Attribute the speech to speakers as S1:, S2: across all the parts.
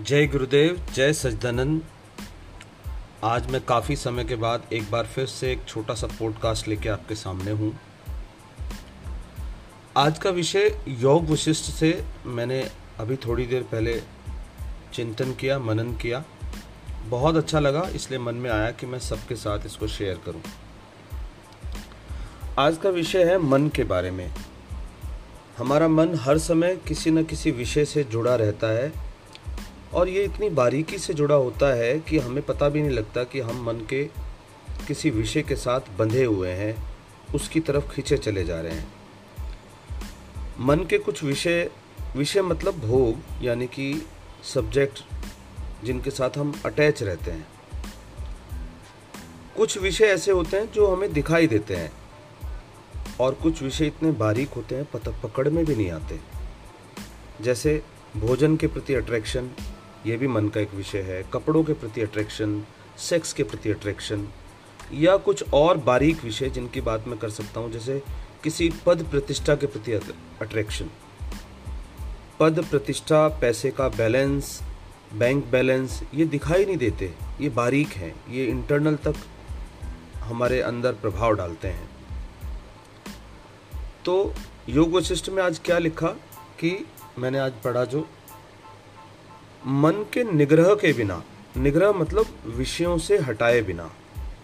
S1: जय गुरुदेव, जय सजदानंद आज मैं काफ़ी समय के बाद एक बार फिर से एक छोटा सा पॉडकास्ट लेके आपके सामने हूँ। आज का विषय योग वशिष्ठ से मैंने अभी थोड़ी देर पहले चिंतन किया, मनन किया। बहुत अच्छा लगा, इसलिए मन में आया कि मैं सबके साथ इसको शेयर करूँ। आज का विषय है मन के बारे में। हमारा मन हर समय किसी न किसी विषय से जुड़ा रहता है और ये इतनी बारीकी से जुड़ा होता है कि हमें पता भी नहीं लगता कि हम मन के किसी विषय के साथ बंधे हुए हैं, उसकी तरफ़ खींचे चले जा रहे हैं। मन के कुछ विषय विषय मतलब भोग, यानी कि सब्जेक्ट जिनके साथ हम अटैच रहते हैं। कुछ विषय ऐसे होते हैं जो हमें दिखाई देते हैं, और कुछ विषय इतने बारीक होते हैं, पता, पकड़ में भी नहीं आते। जैसे भोजन के प्रति अट्रैक्शन ये भी मन का एक विषय है। कपड़ों के प्रति अट्रैक्शन सेक्स के प्रति अट्रैक्शन या कुछ और बारीक विषय जिनकी बात मैं कर सकता हूँ, जैसे किसी पद प्रतिष्ठा के प्रति अट्रैक्शन पद प्रतिष्ठा, पैसे का बैलेंस बैंक बैलेंस ये दिखाई नहीं देते। ये बारीक हैं। ये इंटरनल तक हमारे अंदर प्रभाव डालते हैं। तो योग वशिष्ठ में आज क्या लिखा कि मैंने आज पढ़ा जो मन के निग्रह के बिना, निग्रह मतलब विषयों से हटाए बिना,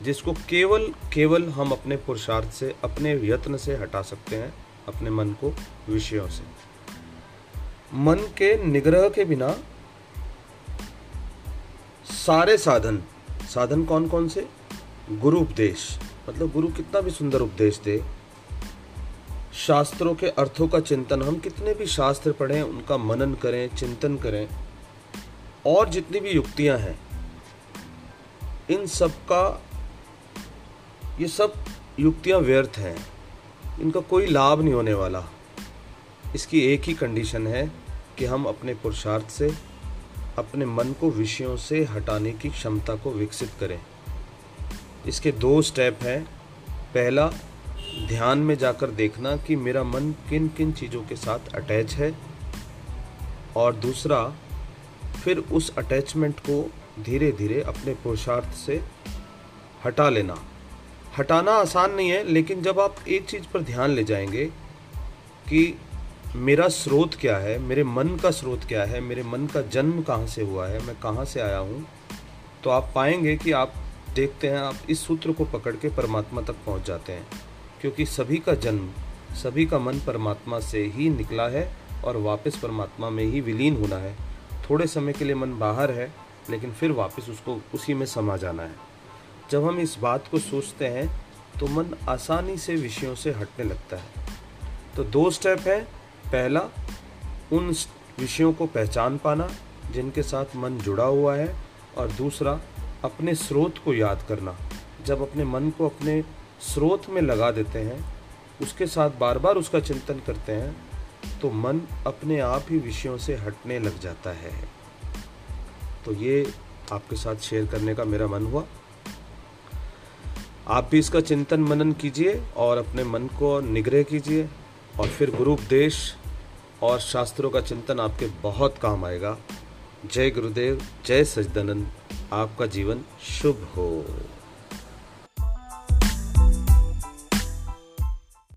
S1: जिसको केवल केवल हम अपने पुरुषार्थ से, अपने यत्न से हटा सकते हैं, अपने मन को विषयों से। मन के निग्रह के बिना सारे साधन साधन कौन कौन से? गुरु उपदेश मतलब गुरु कितना भी सुंदर उपदेश दे, शास्त्रों के अर्थों का चिंतन, हम कितने भी शास्त्र पढ़ें, उनका मनन करें, चिंतन करें और जितनी भी युक्तियाँ हैं, इन सब का, ये सब युक्तियाँ व्यर्थ हैं। इनका कोई लाभ नहीं होने वाला। इसकी एक ही कंडीशन है कि हम अपने पुरुषार्थ से, अपने मन को विषयों से हटाने की क्षमता को विकसित करें। इसके दो स्टेप हैं। पहला, ध्यान में जाकर देखना कि मेरा मन किन किन चीज़ों के साथ अटैच है। और दूसरा फिर उस अटैचमेंट को धीरे धीरे अपने पुरुषार्थ से हटा लेना। हटाना आसान नहीं है, लेकिन जब आप एक चीज़ पर ध्यान ले जाएँगे कि मेरा स्रोत क्या है, मेरे मन का स्रोत क्या है, मेरे मन का जन्म कहाँ से हुआ है, मैं कहाँ से आया हूँ तो आप पाएँगे कि आप देखते हैं, आप इस सूत्र को पकड़ के परमात्मा तक पहुँच जाते हैं। क्योंकि सभी का जन्म, सभी का मन परमात्मा से ही निकला है और वापस परमात्मा में ही विलीन होना है। थोड़े समय के लिए मन बाहर है, लेकिन फिर वापस उसको उसी में समा जाना है। जब हम इस बात को सोचते हैं तो मन आसानी से विषयों से हटने लगता है। तो दो स्टेप है। पहला, उन विषयों को पहचान पाना, जिनके साथ मन जुड़ा हुआ है, और दूसरा, अपने स्रोत को याद करना। जब अपने मन को अपने स्रोत में लगा देते हैं, उसके साथ बार बार उसका चिंतन करते हैं तो मन अपने आप ही विषयों से हटने लग जाता है। तो ये आपके साथ शेयर करने का मेरा मन हुआ। आप भी इसका चिंतन मनन कीजिए और अपने मन को निग्रह कीजिए और फिर गुरु उपदेश और शास्त्रों का चिंतन आपके बहुत काम आएगा। जय गुरुदेव, जय सजदानंद आपका जीवन शुभ हो।